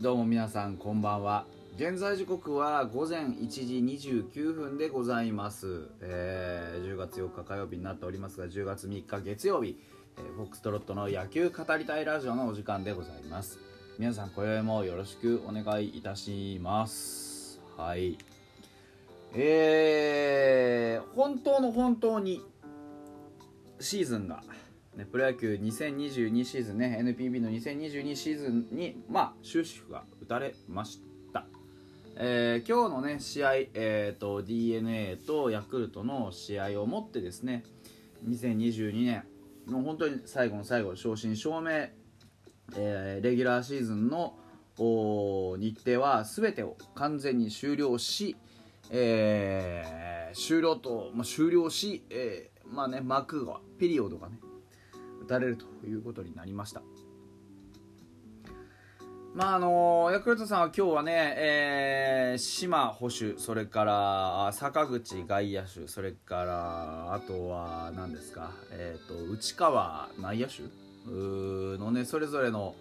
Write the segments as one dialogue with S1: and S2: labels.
S1: どうも皆さんこんばんは。現在時刻は午前1時29分でございます、えー10月4日火曜日になっておりますが10月3日月曜日、えーフォックストロットの野球語りたいラジオのお時間でございます。皆さん今宵もよろしくお願いいたします。はい。えー、本当の本当にシーズンが、ね、プロ野球2022シーズンね NPB の2022シーズンにまあ終止符が打たれました、えー今日のね試合、えー、と d n a とヤクルトの試合をもってですね2022年の本当に最後の最後正真正銘、えーレギュラーシーズンの日程は全てを完全に終了し、えー終了と、まあ、終了し、えーまあね、幕がピリオドがねたれるということになりました。まああのヤクルトさんは今日はね、えー島捕手それから坂口外野手それからあとは何ですか、えー、と内川内野手のねそれぞれの、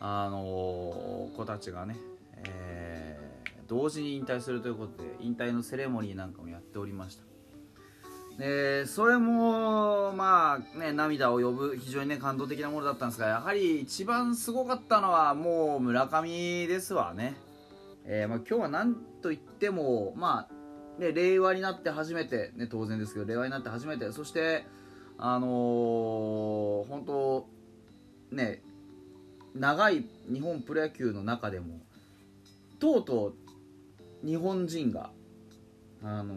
S1: あの子たちがね、えー同時に引退するということで引退のセレモニーなんかもやっておりました。でそれもまあね涙を呼ぶ非常にね感動的なものだったんですがやはり一番すごかったのはもう村上ですわね、えーまあ、今日は何と言ってもまあね令和になって初めてね当然ですけど令和になって初めてそしてあのー本当ね長い日本プロ野球の中でもとうとう日本人があの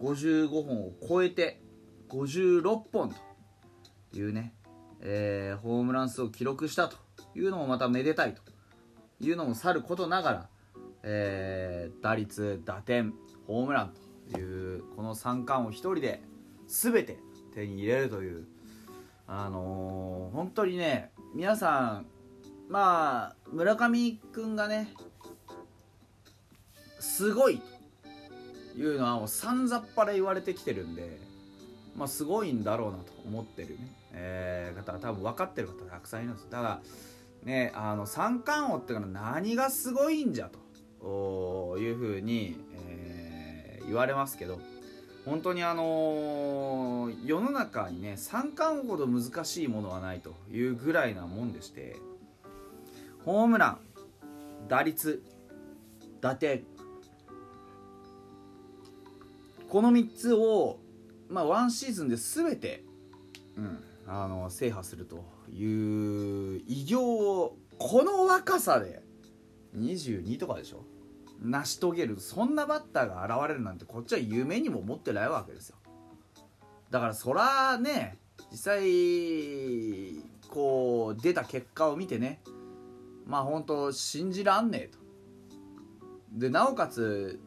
S1: 55本を超えて56本というね、えーホームラン数を記録したというのもまためでたいというのもさることながら、えー打率打点ホームランというこの三冠を一人で全て手に入れるというあのー本当にね皆さんまあ村上君がねすごいというのはもうさんざっぱら言われてきてるんで、まあ、すごいんだろうなと思ってるね、えー方は多分分かってる方たくさんいるんです。ただねあの三冠王っていうのは何がすごいんじゃとおいうふうに、えー言われますけど本当にあのー世の中にね三冠王ほど難しいものはないというぐらいなもんでしてホームラン打率打点この3つを、まあ、ワンシーズンで全て、うん、あの制覇するという偉業をこの若さで22とかでしょ？成し遂げるそんなバッターが現れるなんてこっちは夢にも思ってないわけですよ。だからそらね実際こう出た結果を見てねまあ本当信じらんねえと。でなおかつ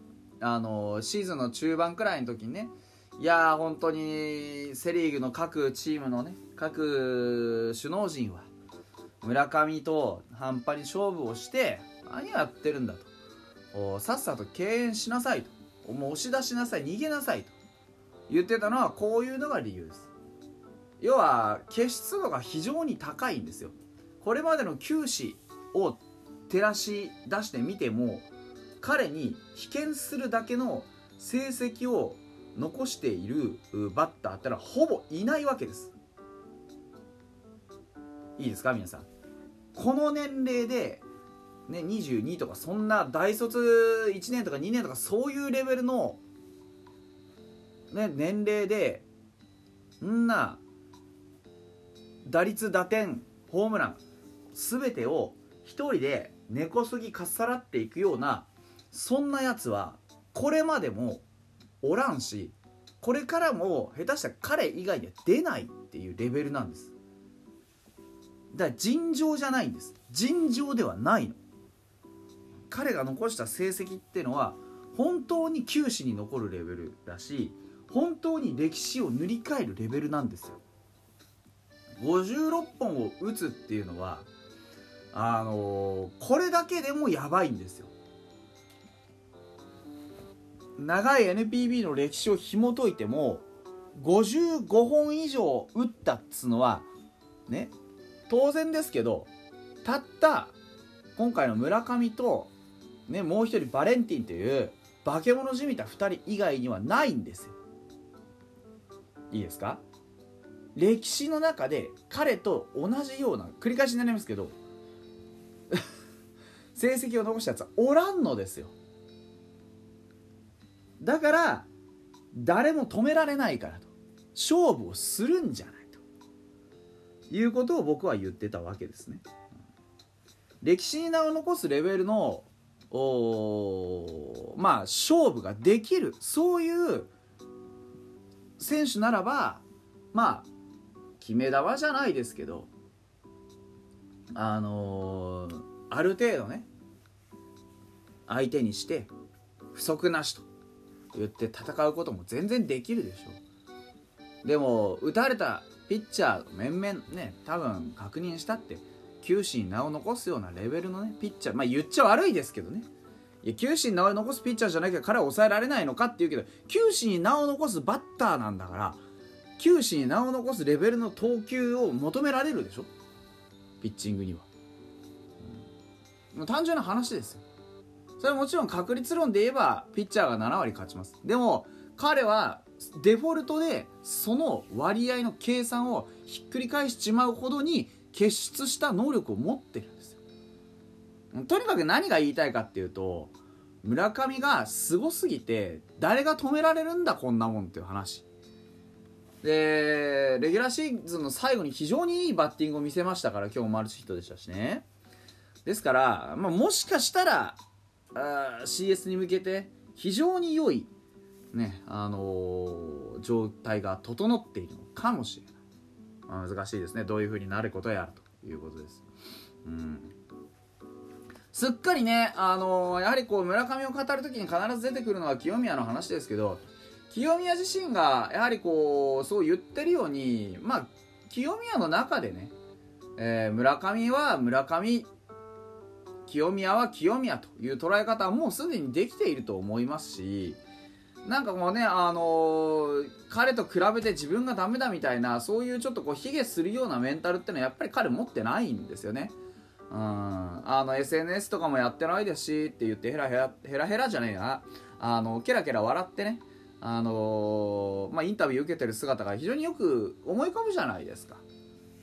S1: あのシーズンの中盤くらいの時にねいやー本当にセ・リーグの各チームのね各首脳陣は村上と半端に勝負をして何をやってるんだと。さっさと敬遠しなさいと。もう押し出しなさい逃げなさいと。言ってたのはこういうのが理由です。要は結出度が非常に高いんですよ。これまでの球史を照らし出してみても彼に被験するだけの成績を残しているバッターってのはほぼいないわけです。いいですか皆さん。この年齢で、ね、22とかそんな大卒1年とか2年とかそういうレベルの、ね、年齢でんな打率打点ホームラン全てを一人で根こそぎかっさらっていくようなそんなやつはこれまでもおらんしこれからも下手したら彼以外では出ないっていうレベルなんです。だから尋常じゃないんです。尋常ではないの。彼が残した成績っていうのは本当に球史に残るレベルだし本当に歴史を塗り替えるレベルなんですよ。56本を打つっていうのはあのーこれだけでもやばいんですよ。長い NPB の歴史を紐解いても55本以上打ったっつうのはね当然ですけどたった今回の村上と、ね、もう一人バレンティンという化け物じみた2人以外にはないんですよ。いいですか？歴史の中で彼と同じような繰り返しになりますけど 成績を残したやつはおらんのですよ。だから誰も止められないからと。勝負をするんじゃないと。いうことを僕は言ってたわけですね。歴史に名を残すレベルのおまあ勝負ができる。そういう選手ならばまあ決め球じゃないですけどあのー、ある程度ね相手にして不足なしと。言って戦うことも全然できるでしょ。でも打たれたピッチャー面々ね多分確認したって球史に名を残すようなレベルのねピッチャーまあ言っちゃ悪いですけどね。いや球史に名を残すピッチャーじゃなきゃ彼は抑えられないのかって言うけど球史に名を残すバッターなんだから球史に名を残すレベルの投球を求められるでしょ。ピッチングには、うん、単純な話ですよ。それはもちろん確率論で言えばピッチャーが7割勝ちます。でも彼はデフォルトでその割合の計算をひっくり返しちまうほどに結出した能力を持ってるんですよ。とにかく何が言いたいかっていうと村上がすすぎて誰が止められるんだこんなもんっていう話。でレギュラーシーズンの最後に非常にいいバッティングを見せましたから今日もマルチヒットでしたしね。ですから、まあ、もしかしたらあ CS に向けて非常に良い、ねあのー、状態が整っているのかもしれない、あ、難しいですね。どういう風になることやということです、うん、すっかりね、あのー、やはりこう村上を語る時に必ず出てくるのは清宮の話ですけど清宮自身がやはりこうそう言ってるようにまあ清宮の中でね、えー、村上は村上清宮は清宮という捉え方はもうすでにできていると思いますしなんかもうねあのー、彼と比べて自分がダメだみたいなそういうちょっとこう卑下するようなメンタルってのはやっぱり彼持ってないんですよね。うん、あの SNS とかもやってないですしって言ってヘラヘラヘラヘラじゃねえなあのケラケラ笑ってねあのー、まあ、インタビュー受けてる姿が非常によく思い込むじゃないですか。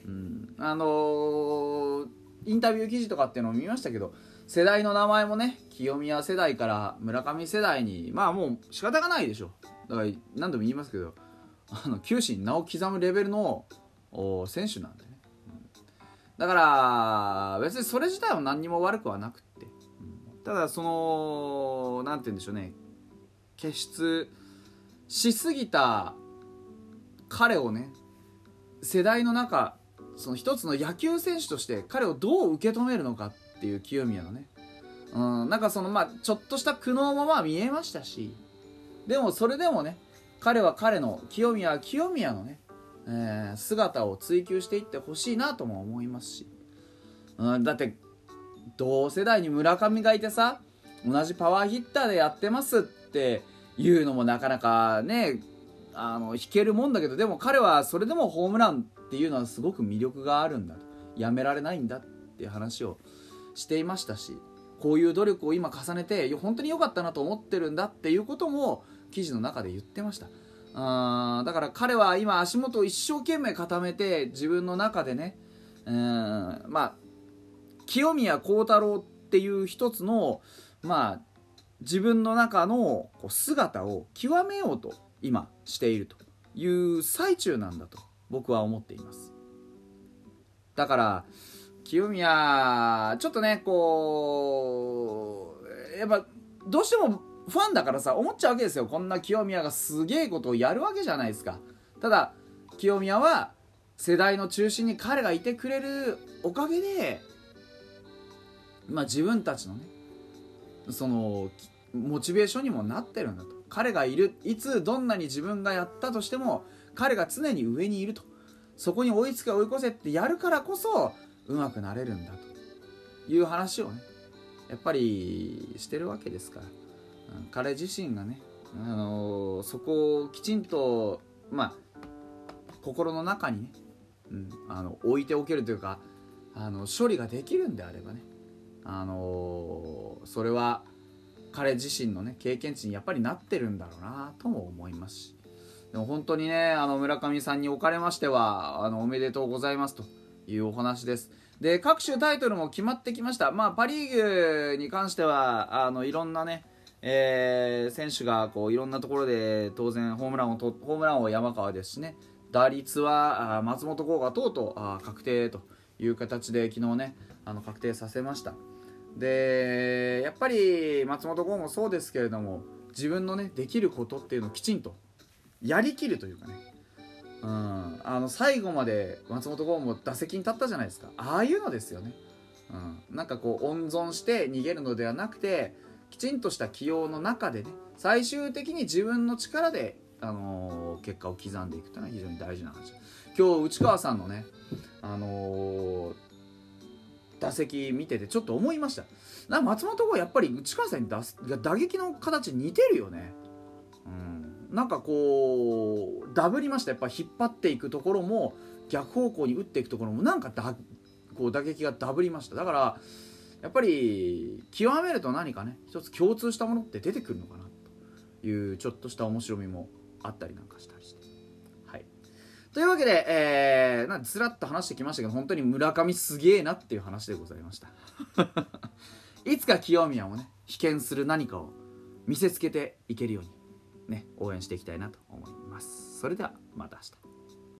S1: うん、あのー、インタビュー記事とかっていうのを見ましたけど世代の名前もね清宮世代から村上世代にまあもう仕方がないでしょ。だから何度も言いますけどあの球史に名を刻むレベルの選手なんでね、うん、だから別にそれ自体は何にも悪くはなくって、うん、ただその何て言うんでしょうね。傑出しすぎた彼をね世代の中その一つの野球選手として彼をどう受け止めるのかっていう清宮のね。うんなんかそのまあちょっとした苦悩もまあ見えましたしでもそれでもね彼は彼の清宮は清宮のね、えー、姿を追求していってほしいなとも思いますし、うん、だって同世代に村上がいてさ同じパワーヒッターでやってますっていうのもなかなかねあの弾けるもんだけどでも彼はそれでもホームランっていうのはすごく魅力があるんだとやめられないんだっていう話をしていましたしこういう努力を今重ねて本当に良かったなと思ってるんだっていうことも記事の中で言ってました。あだから彼は今足元を一生懸命固めて自分の中でねうんまあ清宮幸太郎っていう一つのまあ自分の中の姿を極めようと今しているという最中なんだと僕は思っています。だから清宮ちょっとねこうやっぱどうしてもファンだからさ思っちゃうわけですよ。こんな清宮がすげえことをやるわけじゃないですか。ただ清宮は世代の中心に彼がいてくれるおかげでまあ自分たちのねそのモチベーションにもなってるんだと。彼がいる。いつどんなに自分がやったとしても彼が常に上にいると。そこに追いつけ追い越せってやるからこそうまくなれるんだと。いう話をねやっぱりしてるわけですから、うん、彼自身がね、あのー、そこをきちんとまあ心の中にね、うん、あの置いておけるというかあの処理ができるんであればねあのー、それは彼自身のね経験値にやっぱりなってるんだろうなとも思いますし。でも本当にねあの村上さんにおかれましてはあのおめでとうございますというお話です。で各種タイトルも決まってきました。まあパ・リーグに関してはあのいろんなねえー、選手がこういろんなところで当然ホームランをとホームラン王山川ですしね。打率は松本剛がとうとう確定という形で昨日ねあの確定させました。でやっぱり松本剛もそうですけれども自分のねできることっていうのをきちんとやりきるというかね。うん、あの最後まで松本剛も打席に立ったじゃないですか。ああいうのですよね、うん、なんかこう温存して逃げるのではなくてきちんとした起用の中でね最終的に自分の力で、あのー、結果を刻んでいくというのは非常に大事な話。今日内川さんのね、あのー、打席見ててちょっと思いました。な松本剛やっぱり内川さんに打打撃の形似てるよね。うん。なんかこうダブりました。やっぱ引っ張っていくところも逆方向に打っていくところもなんかだこう打撃がダブりました。だからやっぱり極めると何かね一つ共通したものって出てくるのかなというちょっとした面白みもあったりなんかしたりして。はい、というわけで、えー、なんずらっと話してきましたけど本当に村上すげえなっていう話でございました。いつか清宮もね被験する何かを見せつけていけるようにね応援していきたいなと思います。それではまた明日。